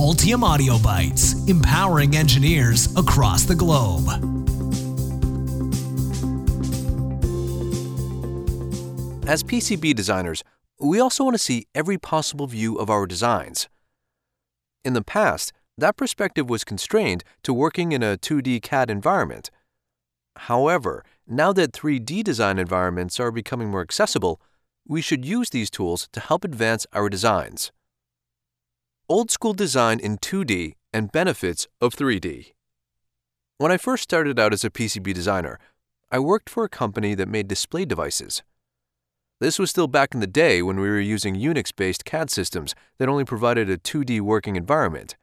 Altium Audio Bytes, empowering engineers across the globe. As PCB designers, we also want to see every possible view of our designs. In the past, that perspective was constrained to working in a 2D CAD environment. However, now that 3D design environments are becoming more accessible, we should use these tools to help advance our designs. Old school design in 2D and benefits of 3D. When I first started out as a PCB designer, I worked for a company that made display devices. This was still back in the day when we were using Unix based CAD systems that only provided a 2D working environment.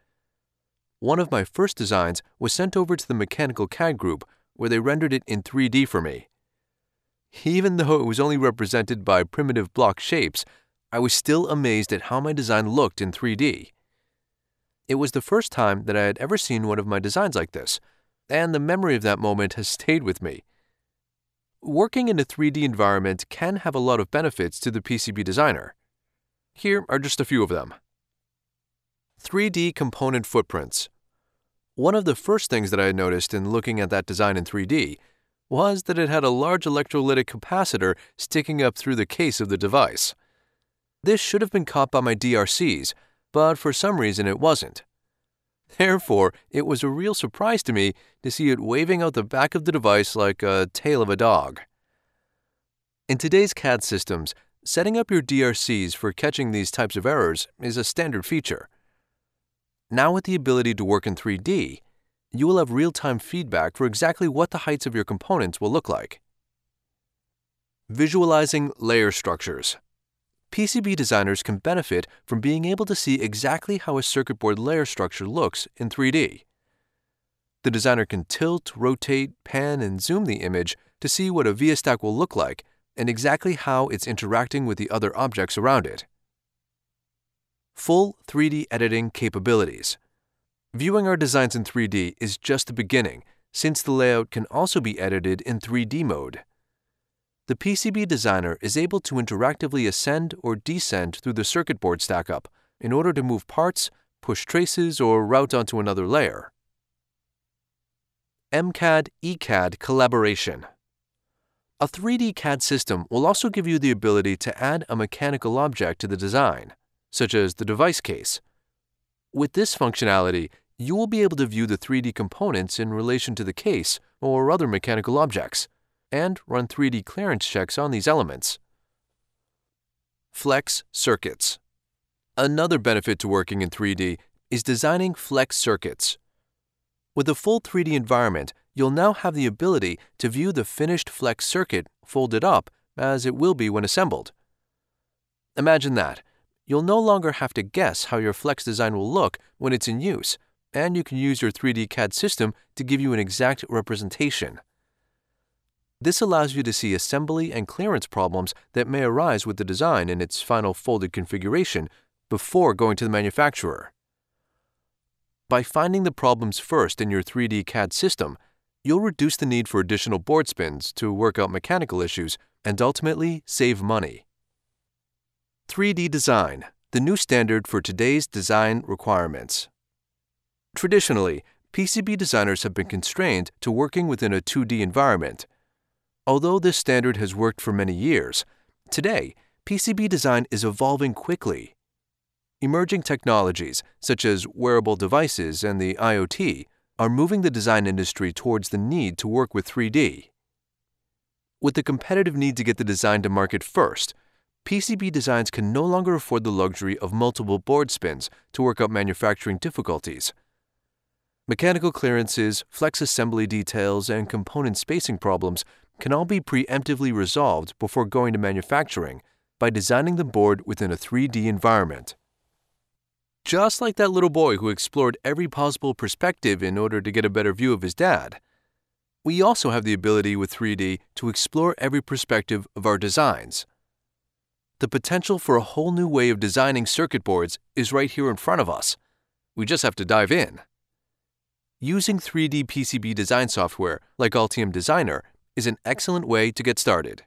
One of my first designs was sent over to the Mechanical CAD group where they rendered it in 3D for me. Even though it was only represented by primitive block shapes, I was still amazed at how my design looked in 3D. It was the first time that I had ever seen one of my designs like this, and the memory of that moment has stayed with me. Working in a 3D environment can have a lot of benefits to the PCB designer. Here are just a few of them. 3D component footprints. One of the first things that I noticed in looking at that design in 3D was that it had a large electrolytic capacitor sticking up through the case of the device. This should have been caught by my DRCs, but for some reason it wasn't. Therefore, it was a real surprise to me to see it waving out the back of the device like a tail of a dog. In today's CAD systems, setting up your DRCs for catching these types of errors is a standard feature. Now, with the ability to work in 3D, you will have real time feedback for exactly what the heights of your components will look like. Visualizing layer structures. PCB designers can benefit from being able to see exactly how a circuit board layer structure looks in 3D. The designer can tilt, rotate, pan, and zoom the image to see what a ViaStack will look like and exactly how it's interacting with the other objects around it. Full 3D editing capabilities. Viewing our designs in 3D is just the beginning, since the layout can also be edited in 3D mode the PCB designer is able to interactively ascend or descend through the circuit board stackup in order to move parts, push traces, or route onto another layer. MCAD ECAD collaboration. A 3D CAD system will also give you the ability to add a mechanical object to the design, such as the device case. With this functionality, you will be able to view the 3D components in relation to the case or other mechanical objects and run 3D clearance checks on these elements. Flex circuits. Another benefit to working in 3D is designing flex circuits. With a full 3D environment, you'll now have the ability to view the finished flex circuit folded up as it will be when assembled. Imagine that. You'll no longer have to guess how your flex design will look when it's in use, and you can use your 3D CAD system to give you an exact representation. This allows you to see assembly and clearance problems that may arise with the design in its final folded configuration before going to the manufacturer. By finding the problems first in your 3D CAD system, you'll reduce the need for additional board spins to work out mechanical issues and ultimately save money. 3D design, the new standard for today's design requirements. Traditionally, PCB designers have been constrained to working within a 2D environment Although this standard has worked for many years, today PCB design is evolving quickly. Emerging technologies, such as wearable devices and the IoT, are moving the design industry towards the need to work with 3D. With the competitive need to get the design to market first, PCB designs can no longer afford the luxury of multiple board spins to work out manufacturing difficulties. Mechanical clearances, flex assembly details, and component spacing problems can all be preemptively resolved before going to manufacturing by designing the board within a 3D environment. Just like that little boy who explored every possible perspective in order to get a better view of his dad, we also have the ability with 3D to explore every perspective of our designs. The potential for a whole new way of designing circuit boards is right here in front of us. We just have to dive in. Using 3D PCB design software like Altium Designer is an excellent way to get started.